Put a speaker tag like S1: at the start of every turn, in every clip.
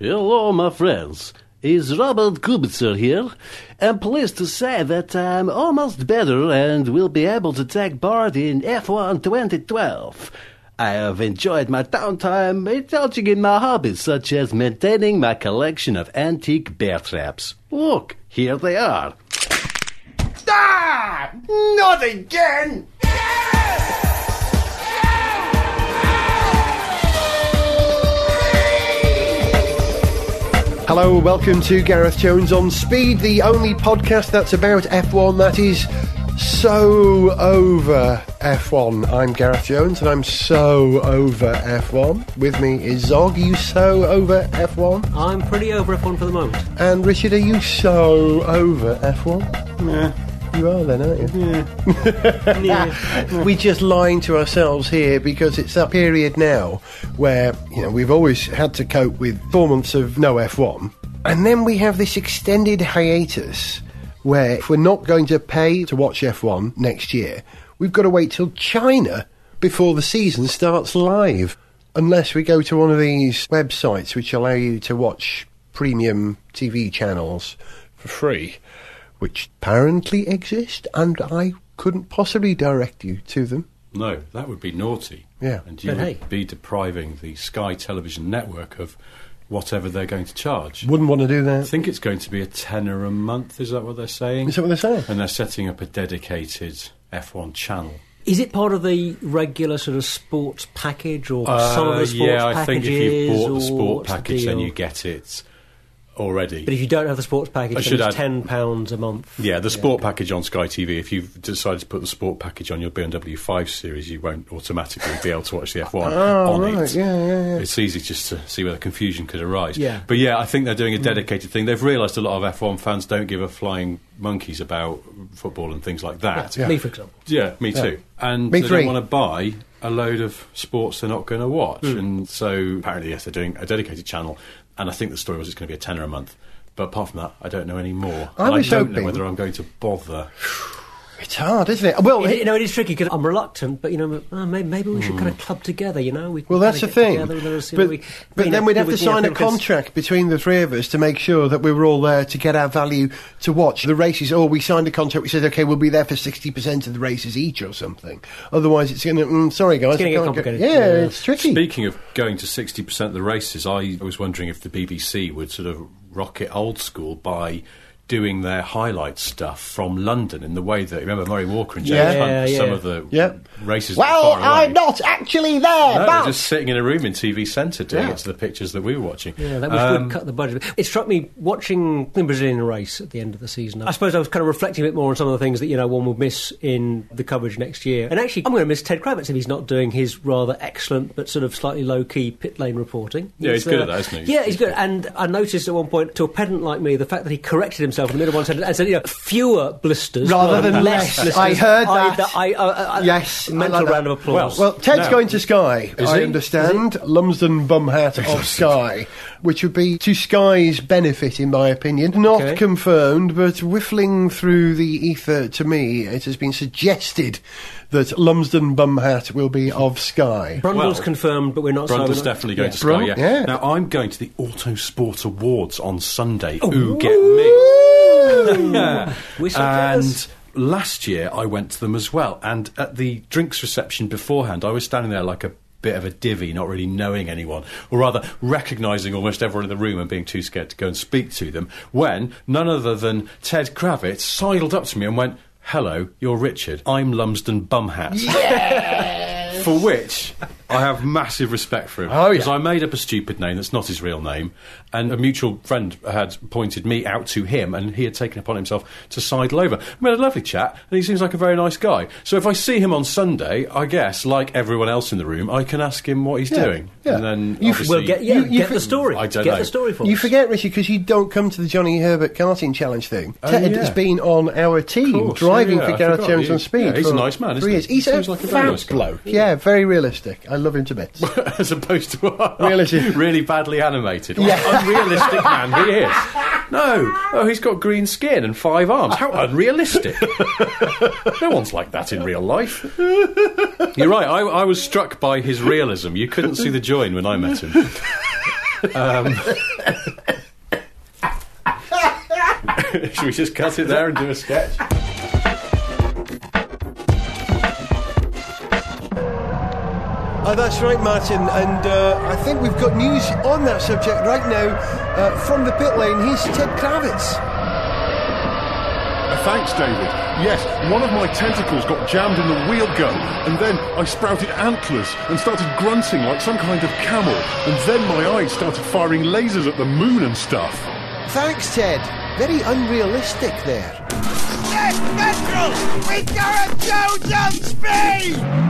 S1: Hello, my friends. Is Robert Kubica here? I'm pleased to say that I'm almost better and will be able to take part in F1 2012. I have enjoyed my downtime indulging in my hobbies such as maintaining my collection of antique bear traps. Look, here they are.
S2: Ah! Not again!
S3: Hello, welcome to Gareth Jones on Speed, the only podcast that's about F1 that is so over F1. I'm Gareth Jones and I'm so over F1. With me is Zog. Are you so over F1?
S4: I'm pretty over F1 for the moment.
S3: And Richard, are you so over F1?
S4: Yeah.
S3: You are then, aren't you? Hmm.
S4: Yeah.
S3: We're just lying to ourselves here because it's that period now where, you know, we've always had to cope with four months of no F1. And then we have this extended hiatus where if we're not going to pay to watch F1 next year, we've got to wait till China before the season starts live. Unless we go to one of these websites which allow you to watch premium TV channels for free, which apparently exist, and I couldn't possibly direct you to them.
S5: No, that would be naughty.
S3: Yeah.
S5: And you
S4: But
S5: would
S4: hey.
S5: be depriving the Sky Television network of whatever they're going to charge.
S3: Wouldn't want to do that.
S5: I think it's going to be a tenner a month, is that what they're saying?
S3: Is that what they're saying?
S5: And they're setting up a dedicated F1 channel.
S4: Is it part of the regular sort of sports package or some of
S5: Uh,
S4: the sports
S5: yeah, I think
S4: packages?
S5: if you bought the sport
S4: what's
S5: package, then you get it already.
S4: But if you don't have the sports package,
S5: I should
S4: it's
S5: add-
S4: ten pounds a month.
S5: yeah, the sport package on Sky TV, if you've decided to put the sport package on your BMW 5 Series, you won't automatically be able to watch the F1
S3: Oh,
S5: on
S3: right,
S5: it.
S3: yeah, yeah, yeah.
S5: It's easy just to see where the confusion could arise.
S4: Yeah.
S5: But yeah, I think they're doing a mm. dedicated thing. They've realised a lot of F1 fans don't give a flying monkeys about football and things like that.
S3: Yeah.
S4: Me, for example.
S5: Yeah, me too. And
S3: Me
S5: they
S3: three.
S5: don't want to buy a load of sports they're not going to watch. Mm. And so apparently, yes, they're doing a dedicated channel. And I think the story was it's going to be a tenner a month. But apart from that, I don't know any more.
S3: I
S5: And
S3: was
S5: I don't
S3: hoping-
S5: know whether I'm going to bother.
S3: It's hard, isn't it? Well,
S4: It, you know, it is tricky because I'm reluctant, but you know, uh, maybe, maybe we should kind of club together. You know, we
S3: well, that's the thing.
S4: together and then see
S3: But,
S4: we-
S3: but then
S4: know,
S3: we'd have
S4: we-
S3: to
S4: you know,
S3: sign a contract between the three of us to make sure that we were all there to get our value to watch the races. Or we signed a contract. We said, okay, we'll be there for sixty percent of the races each, or something. Otherwise, it's going to. Mm, sorry, guys,
S4: gonna get
S3: can't go-
S4: complicated.
S3: Yeah,
S4: Yeah.
S3: it's tricky.
S5: Speaking of going to 60% of the races, I was wondering if the BBC would sort of rock it old school by doing their highlight stuff from London in the way that, remember Murray Walker and James
S3: Yeah.
S5: Hunt,
S4: Yeah,
S5: some
S4: yeah.
S5: of the
S3: Yeah.
S5: races
S3: well,
S5: were far away.
S3: I'm not actually there,
S5: No,
S3: but
S5: just sitting in a room in TV Centre doing
S3: Yeah.
S5: it to the pictures that we were watching.
S4: Yeah, that was
S5: Um,
S4: would cut the budget. It struck me watching the Brazilian race at the end of the season. I suppose I was kind of reflecting a bit more on some of the things that you know one would miss in the coverage next year. And actually, I'm going to miss Ted Kravitz if he's not doing his rather excellent but sort of slightly low key pit lane reporting.
S5: Yeah, he's good at that, isn't he?
S4: Yeah, he's good. And I noticed at one point to a pedant like me the fact that he corrected himself in the middle of one sentence and said, you know, fewer blisters
S3: Rather than
S4: less.
S3: less.
S4: blisters.
S3: I heard
S4: I,
S3: that.
S4: I, uh, uh,
S3: Yes, I
S4: mental
S3: like that.
S4: round of applause.
S3: Well, Ted's
S5: No.
S3: going to Sky,
S5: Is
S3: I
S5: he?
S3: understand. Lumsden bum hat of Sky, which would be to Sky's benefit, in my opinion. Not
S4: Okay.
S3: confirmed, but whiffling through the ether to me, it has been suggested that Lumsden bum hat will be of Sky.
S4: Brundle's
S5: well,
S4: confirmed, but we're not. so
S5: Brundle's
S4: not-
S5: definitely going
S4: yeah.
S5: to Sky,
S3: Brun-
S5: yeah.
S3: yeah.
S5: Now, I'm going to the Autosport Awards on Sunday.
S4: Oh.
S5: Ooh, get me. And last year I went to them as well. And at the drinks reception beforehand, I was standing there like a bit of a divvy, not really knowing anyone, or rather recognising almost everyone in the room and being too scared to go and speak to them, when none other than Ted Kravitz sidled up to me and went, Hello, you're Richard. I'm Lumsden Bumhat. Yes! For which I have massive respect for him.
S3: Oh, yeah.
S5: Because I made up a stupid name that's not his real name, and a mutual friend had pointed me out to him, and he had taken upon himself to sidle over. We had a lovely chat, and he seems like a very nice guy. So if I see him on Sunday, I guess, like everyone else in the room, I can ask him what he's
S3: Yeah,
S5: doing.
S3: yeah.
S5: And then
S3: You-
S5: obviously-
S4: Well, get yeah,
S3: You- you
S4: get
S3: for-
S4: the story.
S5: I don't
S4: get
S5: know.
S4: the story for
S3: You
S4: us.
S3: forget, Richie, because you don't come to the Johnny Herbert karting challenge thing.
S5: Oh,
S3: Ted
S5: yeah.
S3: has been on our team,
S5: course,
S3: driving
S5: yeah,
S3: for
S5: I
S3: Gareth
S5: forgot.
S3: Jones
S5: He-
S3: on speed.
S5: yeah, he's a
S3: for
S5: nice man, isn't
S3: three
S5: he?
S3: years. He's
S5: He
S3: a
S5: seems like a very
S3: fab
S5: nice guy.
S3: bloke. Yeah, very realistic. I love him to bits.
S5: as opposed to
S3: Realistic.
S5: really badly animated. What
S3: Yeah.
S5: an unrealistic man he is. No, oh, he's got green skin and five arms. How unrealistic! no one's like that in real life. You're right. I, I was struck by his realism. You couldn't see the join when I met him. Um, should we just cut it there and do a sketch?
S3: Oh, that's right, Martin. And uh, I think we've got news on that subject right now uh, from the pit lane. Here's Ted Kravitz.
S6: Uh, Thanks, David. Yes, one of my tentacles got jammed in the wheel gun, and then I sprouted antlers and started grunting like some kind of camel, and then my eyes started firing lasers at the moon and stuff.
S3: Thanks, Ted. Very unrealistic there.
S2: Yes, Petrol! We gotta go down speed!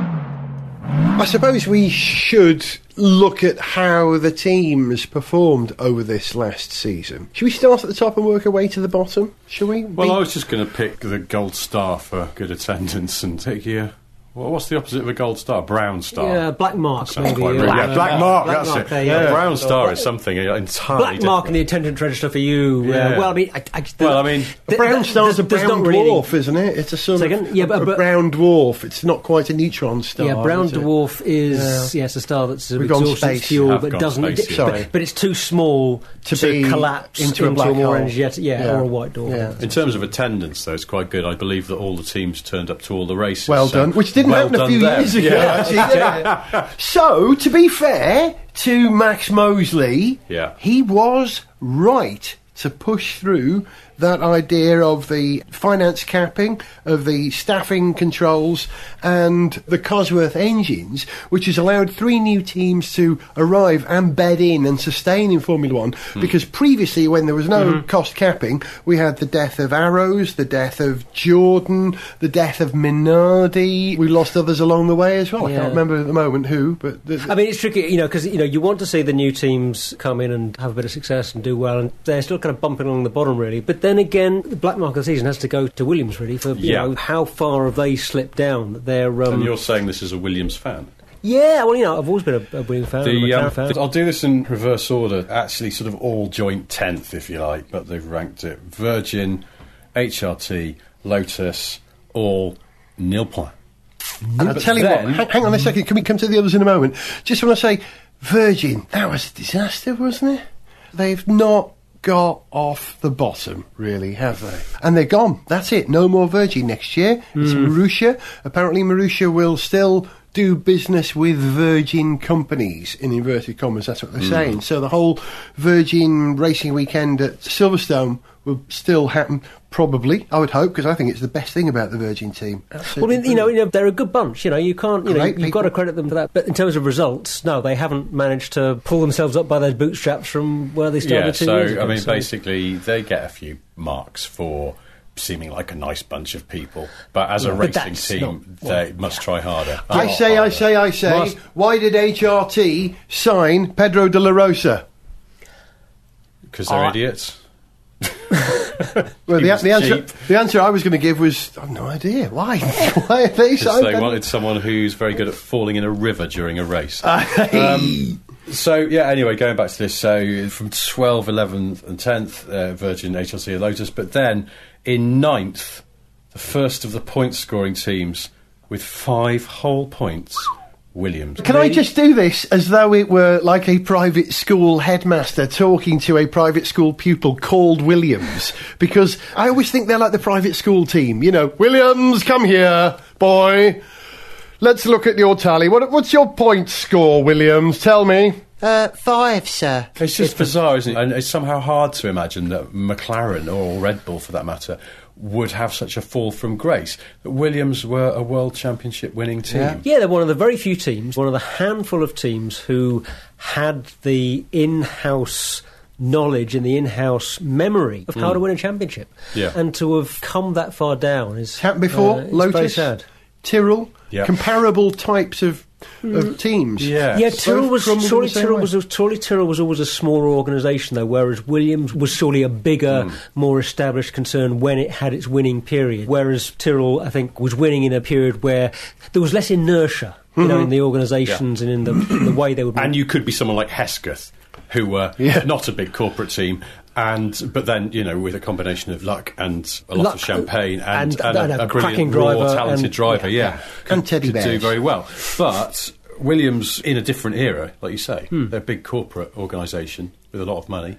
S3: I suppose we should look at how the teams performed over this last season. Should we start at the top and work our way to the bottom? Shall we?
S5: Well,
S3: Be-
S5: I was just going to pick the gold star for good attendance and take you. Well, what's the opposite of a gold star? Brown star.
S4: Yeah, black mark.
S5: Sounds
S4: maybe,
S5: quite
S4: uh,
S5: rude.
S4: uh,
S5: Yeah, black mark.
S4: black
S5: that's
S4: mark,
S5: it.
S4: there you
S5: A
S4: go.
S5: brown star is something entirely
S4: Black
S5: different.
S4: mark in the attendance register for you. Uh, well, I mean, I, I,
S5: Well, I mean,
S3: a brown star's a brown
S4: not really-
S3: dwarf, isn't it? It's a sort
S4: Second?
S3: of
S4: Yeah,
S3: a,
S4: but-
S3: a
S4: but-
S3: brown dwarf. It's not quite a neutron star.
S4: Yeah, brown
S3: is it?
S4: dwarf is yes a star that's
S3: We've gone
S4: exhausted fuel, but doesn't.
S5: space,
S4: it-
S3: Sorry.
S4: but, but it's too small
S3: To
S4: to,
S3: be
S4: collapse
S3: into a black
S4: more
S3: hole.
S4: energetic. Yeah,
S3: Yeah.
S4: or a white dwarf.
S3: Yeah.
S5: In terms of attendance, though, it's quite good. I believe that all the teams turned up to all the races.
S3: Well done. Which didn't
S5: well
S3: happen a few
S5: them.
S3: years ago,
S5: Yeah.
S3: actually. Yeah. so, to be fair to Max Mosley,
S5: Yeah.
S3: he was right to push through that idea of the finance capping, of the staffing controls, and the Cosworth engines, which has allowed three new teams to arrive and bed in and sustain in Formula One. Hmm. Because previously, when there was no hmm. cost capping, we had the death of Arrows, the death of Jordan, the death of Minardi. We lost others along the way as well. I can't remember at the moment who, but
S4: I mean, it's tricky, you know, because you know you want to see the new teams come in and have a bit of success and do well, and they're still kind of bumping along the bottom, really. But then again, the black market season has to go to Williams, really, for you
S5: Yeah.
S4: know how far have they slipped down? that They're um,
S5: And you're saying this is a Williams fan?
S4: yeah, well, you know, I've always been a, a Williams fan, I'm a
S5: The,
S4: McLaren
S5: um,
S4: fan.
S5: th- I'll do this in reverse order. Actually, sort of all joint tenth, if you like, but they've ranked it: Virgin, HRT, Lotus, all nil point.
S3: And I'll tell you
S5: then-
S3: what, hang, hang on a second, can we come to the others in a moment? Just want to say, Virgin, that was a disaster, wasn't it? They've not got off the bottom, really, have they? And they're gone. That's it. No more Virgin next year. It's mm. Marussia. Apparently, Marussia will still do business with Virgin companies, in inverted commas, that's what they're mm. saying. So the whole Virgin racing weekend at Silverstone will still happen, probably, I would hope, because I think it's the best thing about the Virgin team.
S4: Well,
S3: Absolutely
S4: I mean, you know, you know, they're a good bunch. You know, you can't, you know, you've got to credit them for that. But in terms of results, no, they haven't managed to pull themselves up by those bootstraps from where they started
S5: Yeah,
S4: two
S5: so
S4: years ago.
S5: I mean,
S4: so-
S5: basically, they get a few marks for seeming like a nice bunch of people, but as a
S4: But
S5: racing team,
S4: not-
S5: they must try harder.
S3: I
S5: A lot
S3: say, I say, I say,
S4: Must-
S3: why did HRT sign Pedro de la Rosa?
S5: because they're
S4: I-
S5: idiots.
S3: Well, the, the answer, the answer I was going to give was, I've no idea. Why? why have they signed
S5: they wanted someone who's very good at falling in a river during a race. Um, so yeah. Anyway, going back to this, so from 12, 11th, and tenth, uh, Virgin, HRT, and Lotus, but then in ninth, the first of the point scoring teams with five whole points, Williams.
S3: Can I just do this as though it were like a private school headmaster talking to a private school pupil called Williams? Because I always think they're like the private school team. You know, Williams, come here, boy. Let's look at your tally. What, what's your point score, Williams? Tell me.
S2: Uh, five, sir.
S5: It's just bizarre, isn't it? And it's somehow hard to imagine that McLaren, or Red Bull for that matter, would have such a fall from grace. That Williams were a world championship winning team.
S4: Yeah, they're one of the very few teams, one of the handful of teams who had the in-house knowledge and the in-house memory of how to win a championship.
S5: Yeah.
S4: And to have come that far down is
S3: happened before.
S4: uh, it's very
S3: Lotus,
S4: sad.
S3: Tyrrell,
S5: Yeah.
S3: comparable types of, of teams.
S5: Yeah.
S4: Yeah,
S3: Both
S4: Tyrrell was
S3: crumbled
S4: surely Tyrrell was a, surely Tyrrell was always a smaller organisation though, whereas Williams was surely a bigger,
S3: Hmm.
S4: more established concern when it had its winning period. Whereas Tyrrell, I think, was winning in a period where there was less inertia, you
S3: Mm-hmm.
S4: know, in the organisations and in the, in the way they would.
S5: And you could be someone like Hesketh, who were
S3: Yeah.
S5: not a big corporate team, and but then you know with a combination of luck and a lot
S4: Luck,
S5: of champagne and,
S4: and-
S5: and,
S4: and
S5: a,
S4: a
S5: a brilliant,
S4: cracking
S5: raw, talented
S4: and-
S5: driver,
S4: yeah,
S5: yeah,
S3: And
S5: could,
S3: teddy
S5: could do very well. But Williams in a different era, like you say.
S4: Hmm.
S5: They're a big corporate organisation with a lot of money.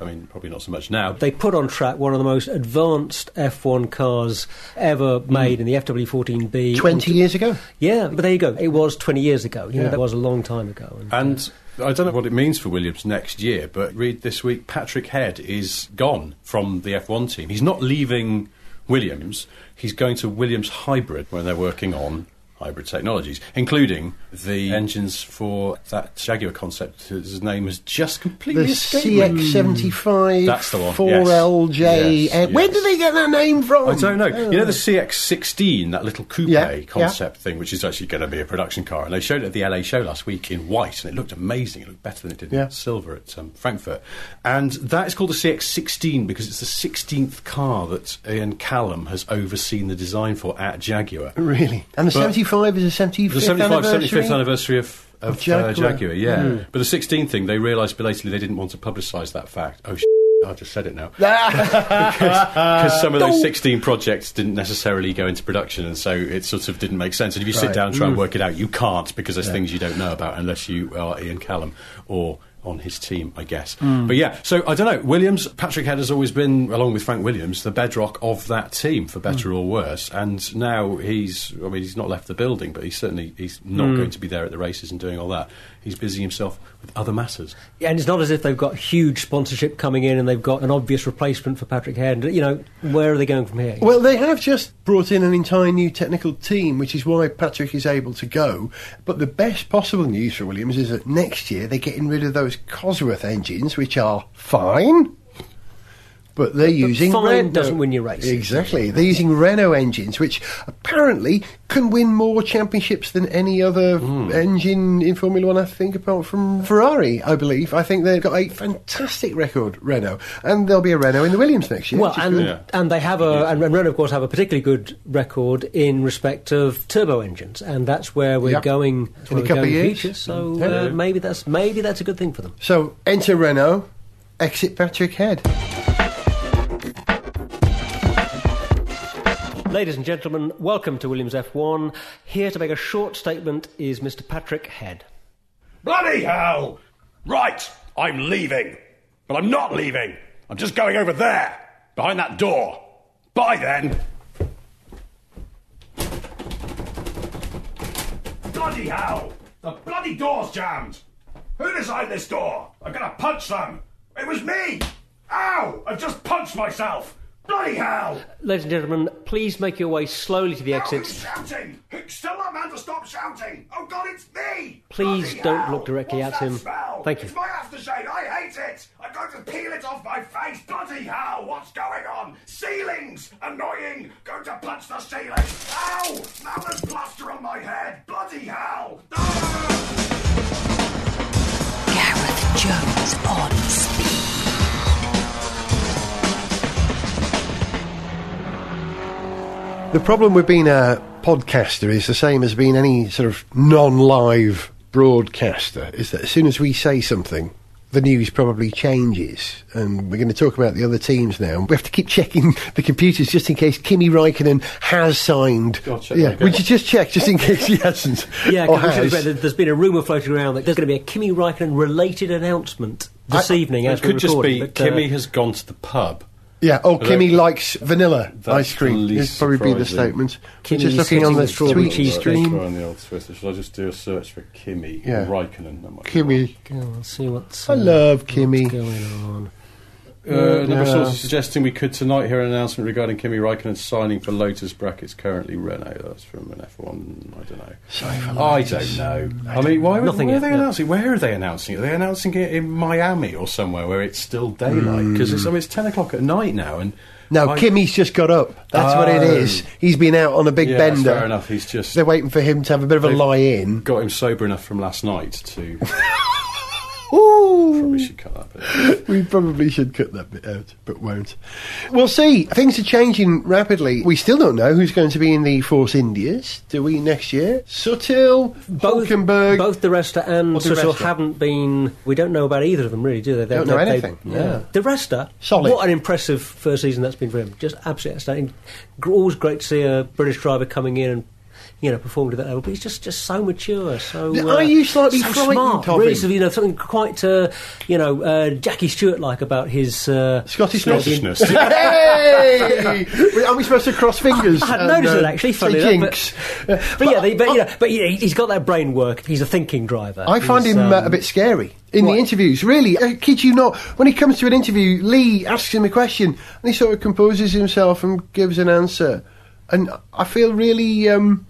S5: I mean, probably not so much now.
S4: They put on track one of the most advanced F1 cars ever made in the FW14B.
S3: 20 years ago.
S4: Yeah, but there you go. It was 20 years ago. You know,
S3: Yeah.
S4: that was a long time ago. And,
S5: And I don't know what it means for Williams next year, but read this week Patrick Head is gone from the F1 team. He's not leaving Williams, he's going to Williams Hybrid, where they're working on hybrid technologies, including the engines for that Jaguar concept. His name has just
S3: The
S5: completely escaped.
S3: CX75
S5: That's the one,
S3: 4LJ.
S5: yes. Yes,
S3: Where
S5: yes.
S3: did they get that name from?
S5: I don't know. You know the CX16, that little coupe
S3: Yeah, yeah.
S5: concept thing, which is actually going to be a production car, and they showed it at the LA show last week in white, and it looked amazing. It looked better than it did
S3: Yeah.
S5: in silver at um, Frankfurt, and that is called the CX16 because it's the 16th car that Ian Callum has overseen the design for at Jaguar.
S3: Really? And the
S5: But-
S3: 75 is a 75th
S5: The 75th,
S3: anniversary?
S5: 75th anniversary of, of,
S3: Of Jaguar.
S5: Uh, Jaguar, yeah.
S3: Hmm.
S5: But the 16th thing, they realised belatedly they didn't want to publicise that fact. Oh, sh- I just said it now. Because some of those 16 projects didn't necessarily go into production, and so it sort of didn't make sense. And if you sit down and try and work it out, you can't because there's things you don't know about unless you are Ian Callum or on his team, I guess. Hmm. But yeah, so I don't know. Williams, Patrick Head has always been, along with Frank Williams, the bedrock of that team, for better hmm. or worse. And now he's, I mean, he's not left the building, but he's certainly he's not hmm. going to be there at the races and doing all that. He's busy himself with other matters.
S4: Yeah, and it's not as if they've got huge sponsorship coming in and they've got an obvious replacement for Patrick Head. You know, where are they going from here?
S3: Well, they have just brought in an entire new technical team, which is why Patrick is able to go. But the best possible news for Williams is that next year they're getting rid of those Cosworth engines, which are fine. But they're using
S4: fine
S3: Renault-
S4: doesn't win your races.
S3: Exactly, they're using Renault engines, which apparently can win more championships than any other
S4: Hmm.
S3: engine in Formula One. I think, apart from Ferrari, I believe. I think they've got a fantastic record, Renault, and there'll be a Renault in the Williams next year.
S4: Well, and.
S5: Yeah.
S4: and they have a and Renault, of course, have a particularly good record in respect of turbo engines, and that's where we're
S3: Yeah.
S4: going
S3: In a couple of years.
S4: future. So
S3: Yeah.
S4: uh, maybe that's maybe that's a good thing for them.
S3: So enter Renault, exit Patrick Head.
S4: Ladies and gentlemen, welcome to Williams F1. Here to make a short statement is Mr. Patrick Head.
S7: Bloody hell! Right, I'm leaving. But I'm not leaving. I'm just going over there, behind that door. Bye then. Bloody hell! The bloody door's jammed! Who designed this door? I'm gonna punch them! It was me! Ow! I've just punched myself! Bloody hell!
S4: Ladies and gentlemen, please make your way slowly to the
S7: Now who's
S4: exits.
S7: shouting? Who's still that man to stop shouting? Oh God, it's me!
S4: Please
S7: Bloody
S4: don't
S7: hell!
S4: look directly
S7: What's
S4: at
S7: that
S4: him.
S7: Smell?
S4: Thank you.
S7: It's my aftershave. I hate it. I'm going to peel it off my face. Bloody hell! What's going on? Ceilings! Annoying! Going to punch the ceiling. Ow! Now there's plaster on my head. Bloody hell! Ah!
S8: Gareth Jones on
S3: The problem with being a podcaster is the same as being any sort of non-live broadcaster. Is that as soon as we say something, the news probably changes, and we're going to talk about the other teams now. We have to keep checking the computers just in case Kimi Raikkonen has signed.
S5: Go on, check
S3: yeah,
S5: that, go
S3: would you just check just in case he hasn't?
S4: Yeah,
S3: or
S4: 'cause
S3: has?
S4: have- there's been a rumour floating around that there's going to be a Kimi Raikkonen related announcement this
S3: I-
S4: evening as
S5: It could
S4: we're
S5: just
S4: recording.
S5: be
S4: but, uh,
S5: Kimi has gone to the pub.
S3: Yeah. Oh,
S5: Although-
S3: Kimi likes vanilla ice cream.
S5: the
S3: Is probably be the statement. We're just looking on the
S4: with strawberry cheese
S5: Let's
S3: stream.
S5: on the old Twitter. Shall I just do a search for Kimi
S3: Yeah.
S5: Raikkonen? That might be
S3: Kimi.
S4: Oh, let's see what's.
S3: I
S4: uh,
S3: love Kimi.
S4: what's going on.
S5: Uh, a number of
S3: Yeah.
S5: sources suggesting we could tonight hear an announcement regarding Kimi Raikkonen signing for Lotus brackets currently Renault. That's from an F1. I don't know.
S3: Sorry for
S5: I don't know. I, mean, why,
S4: Nothing
S5: why are they
S4: yeah.
S5: announcing? Where are they announcing it? Are they announcing it in Miami or somewhere where it's still daylight? Because it's, I mean, it's ten o'clock at night now, and
S3: No,
S5: I-
S3: Kimi's just got up. That's what it
S5: Oh.
S3: is. He's been out on a big
S5: yeah,
S3: bender.
S5: fair enough. He's just
S3: They're waiting for him to have a bit of a lie in.
S5: got him sober enough from last night to.
S3: Ooh.
S5: probably should cut that bit.
S3: We probably should cut that bit out, but won't. We'll see. Things are changing rapidly. We still don't know who's going to be in the Force Indias. Do we next year? Sutil,
S4: Both,
S3: Hulkenberg.
S4: both Di Resta and
S3: Or De
S4: Sutil
S3: Resta.
S4: haven't been. We don't know about either of them, really, do they? They-
S3: Don't know
S4: they- they-
S3: anything, yeah.
S4: the Resta,
S3: Solid.
S4: What an impressive first season that's been for him. Just absolutely outstanding. Always great to see a British driver coming in and you know, performed at that level. But he's just, just so mature, so.
S3: Are
S4: uh,
S3: you slightly
S4: so
S3: frightened
S4: smart,
S3: of
S4: really,
S3: him?
S4: you know, something quite, uh, you know, uh, Jackie Stewart-like about his uh,
S3: Scottishness.
S5: Scottishness.
S3: hey! Are we supposed to cross fingers?
S4: I hadn't
S3: and,
S4: noticed
S3: uh,
S4: it actually.
S3: say
S4: Funny enough,
S3: jinx?
S4: But, yeah, they, but, you know, but yeah, he's got that brain work. He's a thinking driver.
S3: I find
S4: He's,
S3: him uh,
S4: um,
S3: a bit scary in
S4: what?
S3: the interviews. Really, I kid you not. When he comes to an interview, Lee asks him a question, and he sort of composes himself and gives an answer. And I feel really, um,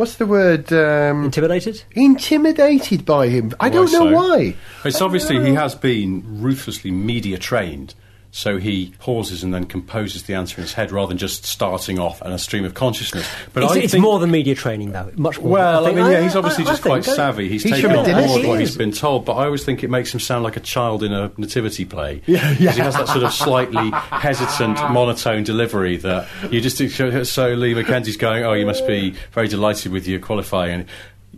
S3: what's the word? Um,
S4: intimidated.
S3: intimidated by him. I don't know
S5: so?
S3: why.
S5: It's obviously he has been ruthlessly media trained, so he pauses and then composes the answer in his head rather than just starting off in a stream of consciousness. But
S4: It's,
S5: I
S4: it's more than media training, though. Much more.
S5: Well, I,
S4: think-
S5: mean, yeah, he's obviously
S4: I-
S5: just
S4: I
S5: quite
S4: think, uh,
S5: savvy. He's, taken on board what
S4: He
S5: he's been told, but I always think it makes him sound like a child in a nativity play. Yeah, yeah. He has that sort of slightly hesitant, monotone delivery that you just. So Lee McKenzie's going, "Oh, you must be very delighted with your qualifying."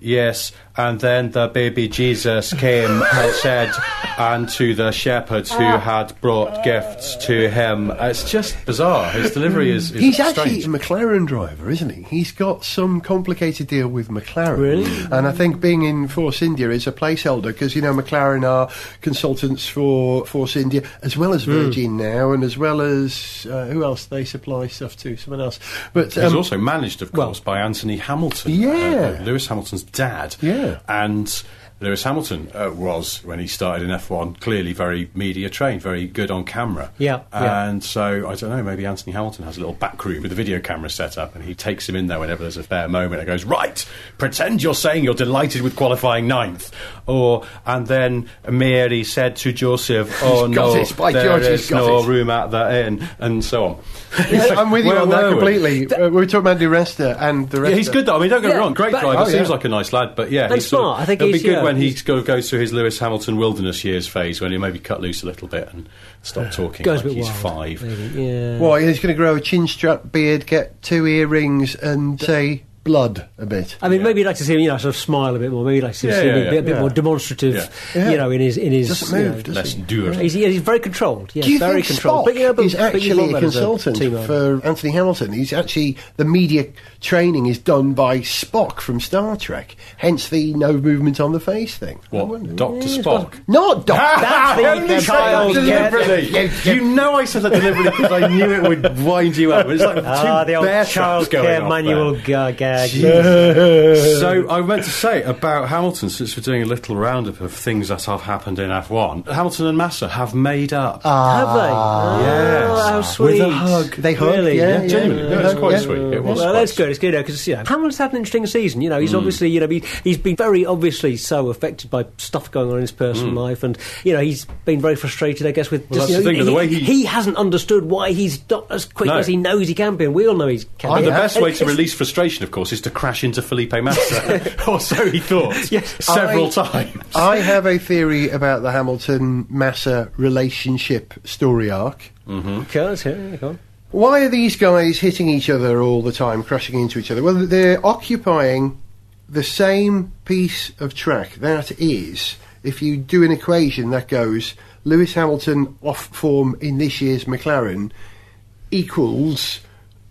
S5: And, Yes, and then the baby Jesus came and said, and to the shepherds who had brought gifts to him. It's just bizarre. His delivery is, is
S3: He's
S5: strange.
S3: actually a McLaren driver, isn't he? He's got some complicated deal with McLaren.
S4: Really?
S3: And I think being in Force India is a placeholder because, you know, McLaren are consultants for Force India as well
S5: Hmm.
S3: as Virgin now and as well as uh, who else they supply stuff to? Someone else. But
S5: He's
S3: um,
S5: also managed, of course, by Anthony Hamilton.
S3: Yeah.
S5: uh, Lewis Hamilton's dad.
S3: Yeah.
S5: And Lewis Hamilton uh, was, when he started in F1, clearly very media trained, very good on camera.
S4: Yeah, yeah.
S5: And so, I don't know, maybe Anthony Hamilton has a little back room with a video camera set up and he takes him in there whenever there's a fair moment and goes, Right, pretend you're saying you're delighted with qualifying ninth. Or, and then Mary said to Joseph, Oh
S3: He's got
S5: no,
S3: it, by
S5: there
S3: George,
S5: is
S3: got
S5: no
S3: it."
S5: room at the inn, and so on.
S3: I'm with you
S5: Where
S3: on that
S5: were we?
S3: completely. Uh, we were talking about Di Resta and the rest.
S5: Yeah, he's good though. I mean, don't get me
S4: Yeah,
S5: wrong. Great
S4: but-
S5: driver.
S3: Oh, yeah.
S5: Seems like a nice lad, but yeah,
S4: And
S5: he's sort of-
S4: smart. I think
S5: it'll be
S4: he's,
S5: good
S4: yeah,
S5: when he go, goes through his Lewis Hamilton wilderness years phase when he maybe cut loose a little bit and stop talking
S4: Goes
S5: like
S4: a bit
S5: he's
S4: wild,
S5: five.
S4: maybe, Yeah.
S3: Well, he's going to grow a chin strap beard, get two earrings, and say blood a bit.
S4: I mean, maybe you'd like to see him, you know, sort of smile a bit more. Maybe you'd like to see him
S5: Yeah,
S4: see him
S5: yeah,
S4: a bit, a bit
S3: yeah.
S4: more demonstrative,
S3: Yeah.
S4: you know, in his in his.
S3: Doesn't
S4: you know,
S3: does
S5: Let's
S3: he?
S5: do it.
S4: He's, he's very controlled. Yeah,
S3: Do you
S4: very
S3: think
S4: controlled.
S3: Spock
S4: but, you know, but,
S3: is actually a consultant
S4: team owner.
S3: for Anthony Hamilton? He's actually the media training is done by Spock from Star Trek. Hence the no movement on the face thing.
S5: What. Doctor
S4: Yeah,
S5: Spock?
S3: Not Doctor.
S4: That's the-
S5: Only
S4: the child
S5: deliberately. You know I said that deliberately because I knew it would wind you up. It's like
S4: Ah,
S5: two
S4: the old
S5: bear
S4: child care
S5: off
S4: manual
S5: there.
S4: ga- gag.
S5: So I meant to say about Hamilton, since we're doing a little roundup of things that have happened in F1, Hamilton and Massa have made up.
S4: Have they? Oh,
S5: Yes.
S4: how
S5: With
S4: sweet.
S5: a hug.
S3: They hug,
S4: Really?
S3: yeah, yeah.
S5: Genuinely,
S3: yeah.
S5: no, it's quite
S3: Yeah.
S5: sweet. It was
S4: well, that's
S5: sweet.
S4: good. It's good because you know Hamilton's had an interesting season. You know,
S5: Mm.
S4: he's obviously you know he, he's been very obviously so affected by stuff going on in his personal life, and you know he's been very frustrated. I guess with
S5: Mm. Well,
S4: just,
S5: that's
S4: you
S5: the
S4: know,
S5: thing, but the way he-
S4: hasn't understood why he's not as quick
S5: No.
S4: as he knows he can be, and we all know he can.
S3: I
S5: But
S4: be.
S5: the best way to release frustration, of course, is to crash into Felipe Massa, or so he thought, yes, several
S3: I-
S5: times.
S3: I have a theory about the Hamilton Massa relationship story arc.
S4: Okay, let's hear it. Go on.
S3: Why are these guys hitting each other all the time, crashing into each other? Well, they're occupying the same piece of track. That is, if you do an equation that goes Lewis Hamilton off form in this year's McLaren equals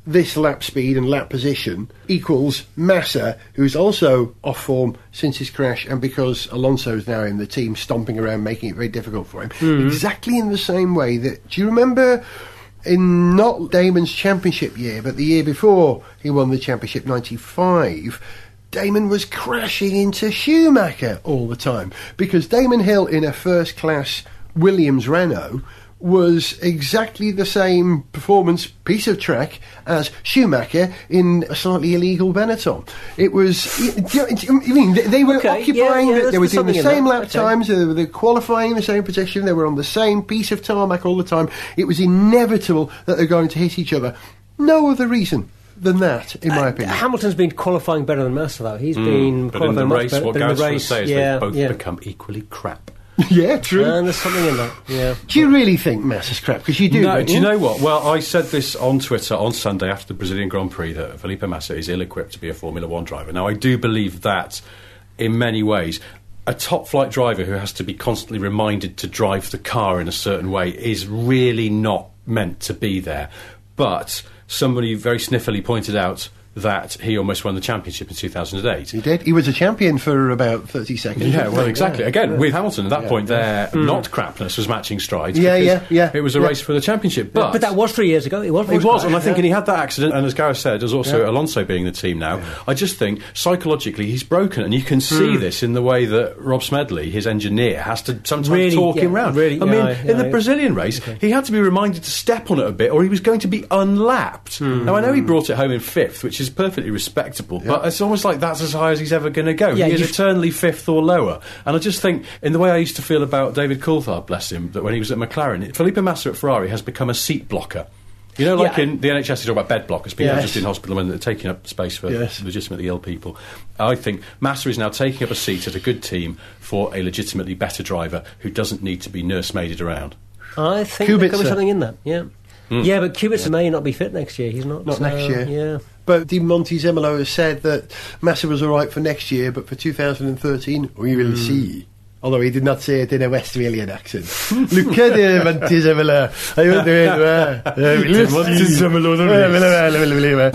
S3: this lap speed and lap position equals Massa, who's also off form since his crash, and because Alonso's now in the team, stomping around, making it very difficult for him. Hmm. Exactly in the same way that. Do you remember? In not Damon's championship year, but the year before he won the championship, 95, Damon was crashing into Schumacher all the time because Damon Hill in a first class Williams Renault was exactly the same performance piece of track as Schumacher in a slightly illegal Benetton. It was, you, do you mean they, they were
S4: Okay,
S3: occupying,
S4: yeah,
S3: the- they were doing the same lap
S4: Okay.
S3: times, they were qualifying in the same position, they were on the same piece of tarmac all the time. It was inevitable that they're going to hit each other. No other reason than that, in my uh, opinion.
S4: Hamilton's been qualifying better than Massa, though. He's hmm. been
S5: But in
S4: qualifying
S5: the
S4: much
S5: race,
S4: better.
S5: what
S4: but in
S5: Gareth's
S4: the
S5: to
S4: race,
S5: say is
S4: yeah,
S5: they've both
S4: yeah.
S5: become equally crap.
S3: yeah, true.
S4: And there's something in that. Yeah.
S3: do you really think Massa's crap? Because you do.
S5: No,
S3: don't
S5: do you know what? Well, I said this on Twitter on Sunday after the Brazilian Grand Prix that Felipe Massa is ill-equipped to be a Formula One driver. Now, I do believe that in many ways. A top flight driver who has to be constantly reminded to drive the car in a certain way is really not meant to be there. But somebody very sniffily pointed out that he almost won the championship in 2008.
S3: He did. He was a champion for about 30 seconds.
S5: Yeah, well, exactly.
S3: Yeah.
S5: Again, with Hamilton at that
S3: Yeah.
S5: point, their mm. not crapness was matching strides.
S3: Yeah, yeah, yeah.
S5: It was a
S3: Yeah.
S5: race for the championship, but,
S4: But that was three years ago. It was.
S5: It was, and I
S3: Yeah.
S5: think, and he had that accident, and as Gareth said, there's also Alonso being the team now. I just think psychologically he's broken, and you can see hmm. this in the way that Rob Smedley, his engineer, has to sometimes
S4: Really,
S5: talk him
S4: yeah,
S5: round.
S4: really,
S5: I mean,
S4: yeah,
S5: in the
S4: yeah.
S5: Brazilian race, he had to be reminded to step on it a bit, or he was going to be unlapped. Hmm. Now I know he brought it home in fifth, which is perfectly respectable, but it's almost like that's as high as he's ever going to go.
S4: Yeah,
S5: he is eternally fifth or lower, and I just think, in the way I used to feel about David Coulthard, bless him, that when he was at McLaren, Felipe Massa at Ferrari has become a seat blocker. You know, like
S4: Yeah.
S5: in the NHS, they talk about bed blockers, people
S3: Yes.
S5: just in hospital when they're taking up space for
S3: Yes.
S5: legitimately ill people. I think Massa is now taking up a seat at a good team for a legitimately better driver who doesn't need to be nursemaided around.
S4: I think there's
S3: Kubica.
S4: going something in that. Yeah. Hmm. Yeah, but Kubica may not be fit next year. He's not.
S3: Not
S4: so,
S3: next uh, year.
S4: Yeah.
S3: But Di Montezemolo has said that Massa was all right for next year, but for 2013, we will hmm. see. Although he did not say it in a Westphalian accent. Look at him, Montezemolo. I will do it. we'll see.
S5: Montezemolo, the race.
S3: well, well, well, well, well.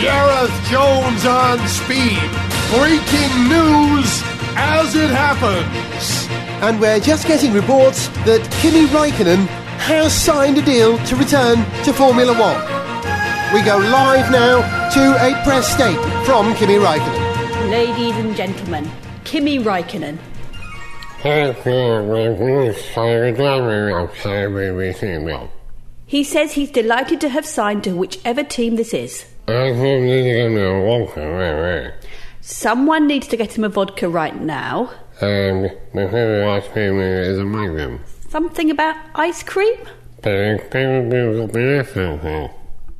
S6: Gareth Jones on speed. Breaking news as it happens.
S3: And we're just getting reports that Kimi Raikkonen has signed a deal to return to Formula One. We go live now to a press statement from Kimi Raikkonen.
S9: Ladies and gentlemen, Kimi Raikkonen. He says he's delighted to have signed to whichever team this is. Someone needs to get him a vodka right now. Something about ice cream?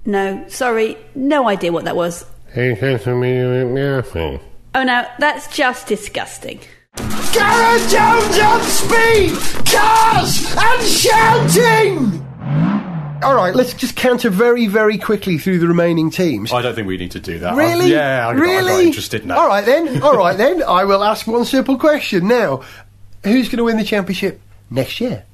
S9: No, sorry, no idea what that was. Oh no, that's just disgusting.
S2: Gareth Jones on speed! Cars and shouting!
S3: All right, let's just counter very, very quickly through the remaining teams.
S5: I don't think we need to do that.
S3: Really?
S5: I'm, yeah, I,
S3: really?
S5: I'm not interested in that.
S3: All right then. All right then. I will ask one simple question now: Who's going to win the championship next year?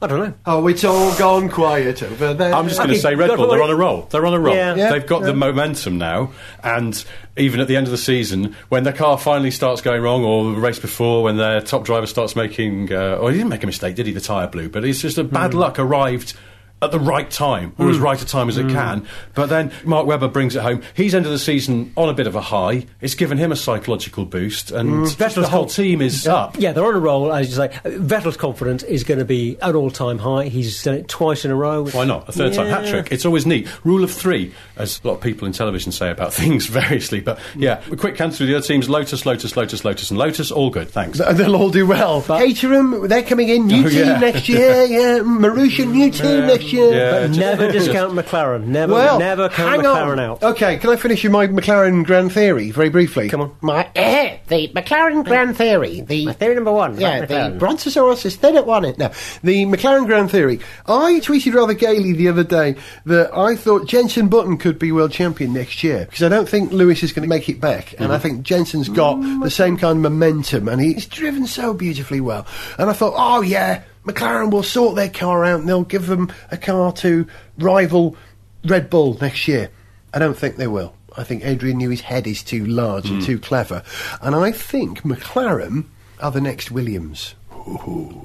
S4: I don't know.
S3: Oh, it's all gone quiet over there.
S5: I'm just going to say Red Bull. They're on a roll. They're on a roll.
S4: Yeah.
S3: Yeah,
S5: They've got the momentum now, and even at the end of the season, when their car finally starts going wrong, or the race before, when their top driver starts making, uh, or he didn't make a mistake, did he? The tyre blew, but it's just a bad
S3: Hmm.
S5: luck arrived. At the right time, or as right a time as
S3: Hmm.
S5: it can. But then Mark Webber brings it home. He's ended the season on a bit of a high. It's given him a psychological boost, and the
S4: Vettel's
S5: whole
S4: whole-
S5: team is up.
S4: Yeah, they're on a roll, as you say. Vettel's confidence is going to be at all-time high. He's done it twice in a row.
S5: Why not? A third time
S4: Yeah.
S5: hat trick. It's always neat. Rule of three, as a lot of people in television say about things variously. But yeah, a quick count through the other teams Lotus, Lotus, Lotus, Lotus, and Lotus. All good, thanks.
S3: Th- They'll all do well. Caterham, they're coming in. New
S5: Oh,
S3: team
S5: yeah.
S3: next year. Yeah, Marussia, new team next year.
S5: Yeah, just-
S4: never discount McLaren. Never,
S3: Well,
S4: never count
S3: hang
S4: McLaren
S3: on.
S4: out.
S3: Okay, can I finish with my McLaren Grand Theory very briefly?
S4: Come on.
S3: My eh, the McLaren Grand Theory. The
S4: Theory number one.
S3: Yeah, the Brontosaurus is dead at one it. No, the McLaren Grand Theory. I tweeted rather gaily the other day that I thought Jensen Button could be world champion next year because I don't think Lewis is going to make it back, and I think Jensen's got the same kind of momentum, and he's driven so beautifully well. And I thought, oh yeah, McLaren will sort their car out, and they'll give them a car to rival Red Bull next year. I don't think they will. I think Adrian Newey's head is too large and hmm. too clever, and I think McLaren are the next Williams.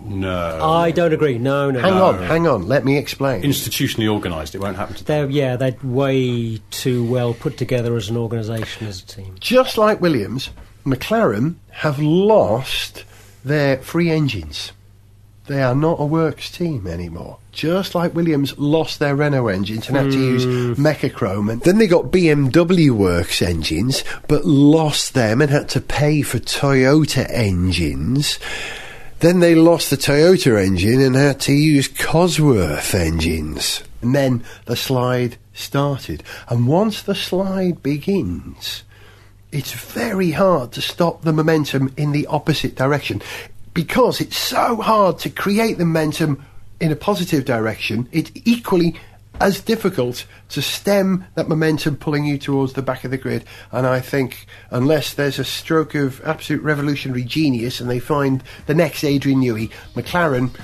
S5: No.
S4: I don't agree. No, no.
S3: Hang
S4: no.
S3: on, hang on. Let me explain.
S5: Institutionally organised, it won't happen to them.
S4: They're, yeah, they're way too well put together as an organisation, as a team.
S3: Just like Williams, McLaren have lost their free engines. They are not a works team anymore. Just like Williams lost their Renault engines and had to use mm. Mecachrome. And then they got BMW works engines, but lost them and had to pay for Toyota engines. Then they lost the Toyota engine and had to use Cosworth engines. And then the slide started. And once the slide begins, it's very hard to stop the momentum in the opposite direction because it's so hard to create the momentum in a positive direction. It's equally as difficult to stem that momentum pulling you towards the back of the grid. And I think unless there's a stroke of absolute revolutionary genius and they find the next Adrian Newey, McLaren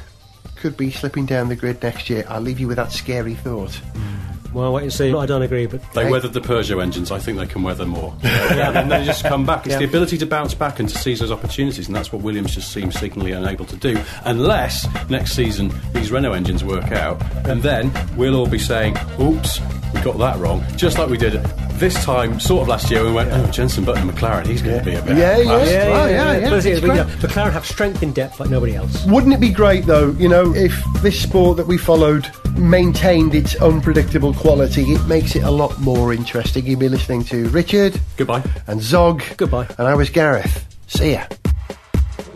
S3: could be slipping down the grid next year. I'll leave you with that scary thought. Mm.
S4: Well, wait and see. I don't agree, but
S5: They
S3: Hey.
S5: weathered the Peugeot engines. I think they can weather more. yeah, and they just come back. It's the ability to bounce back and to seize those opportunities, and that's what Williams just seems signally unable to do. Unless next season these Renault engines work out, and then we'll all be saying, "Oops, we got that wrong." Just like we did this time, sort of last year, we went, "Oh, Jensen Button McLaren, he's going to be a bit."
S3: Yeah, yeah.
S4: yeah, yeah,
S3: Oh,
S4: yeah.
S3: yeah, yeah.
S4: But the
S3: It's great.
S4: McLaren have strength in depth like nobody else.
S3: Wouldn't it be great, though, you know, if this sport that we followed maintained its unpredictable quality? It makes it a lot more interesting. You've be listening to Richard
S5: Goodbye.
S3: and Zog.
S4: Goodbye.
S3: And I was Gareth. See ya.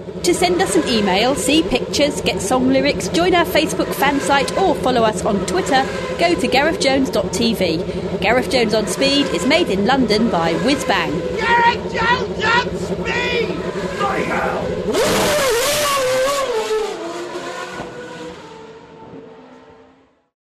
S9: To send us an email, see pictures, get song lyrics, join our Facebook fan site, or follow us on Twitter, go to garethjones.tv. Gareth Jones on Speed is made in London by Whizbang.
S2: Gareth Jones on speed!
S7: Bloody hell!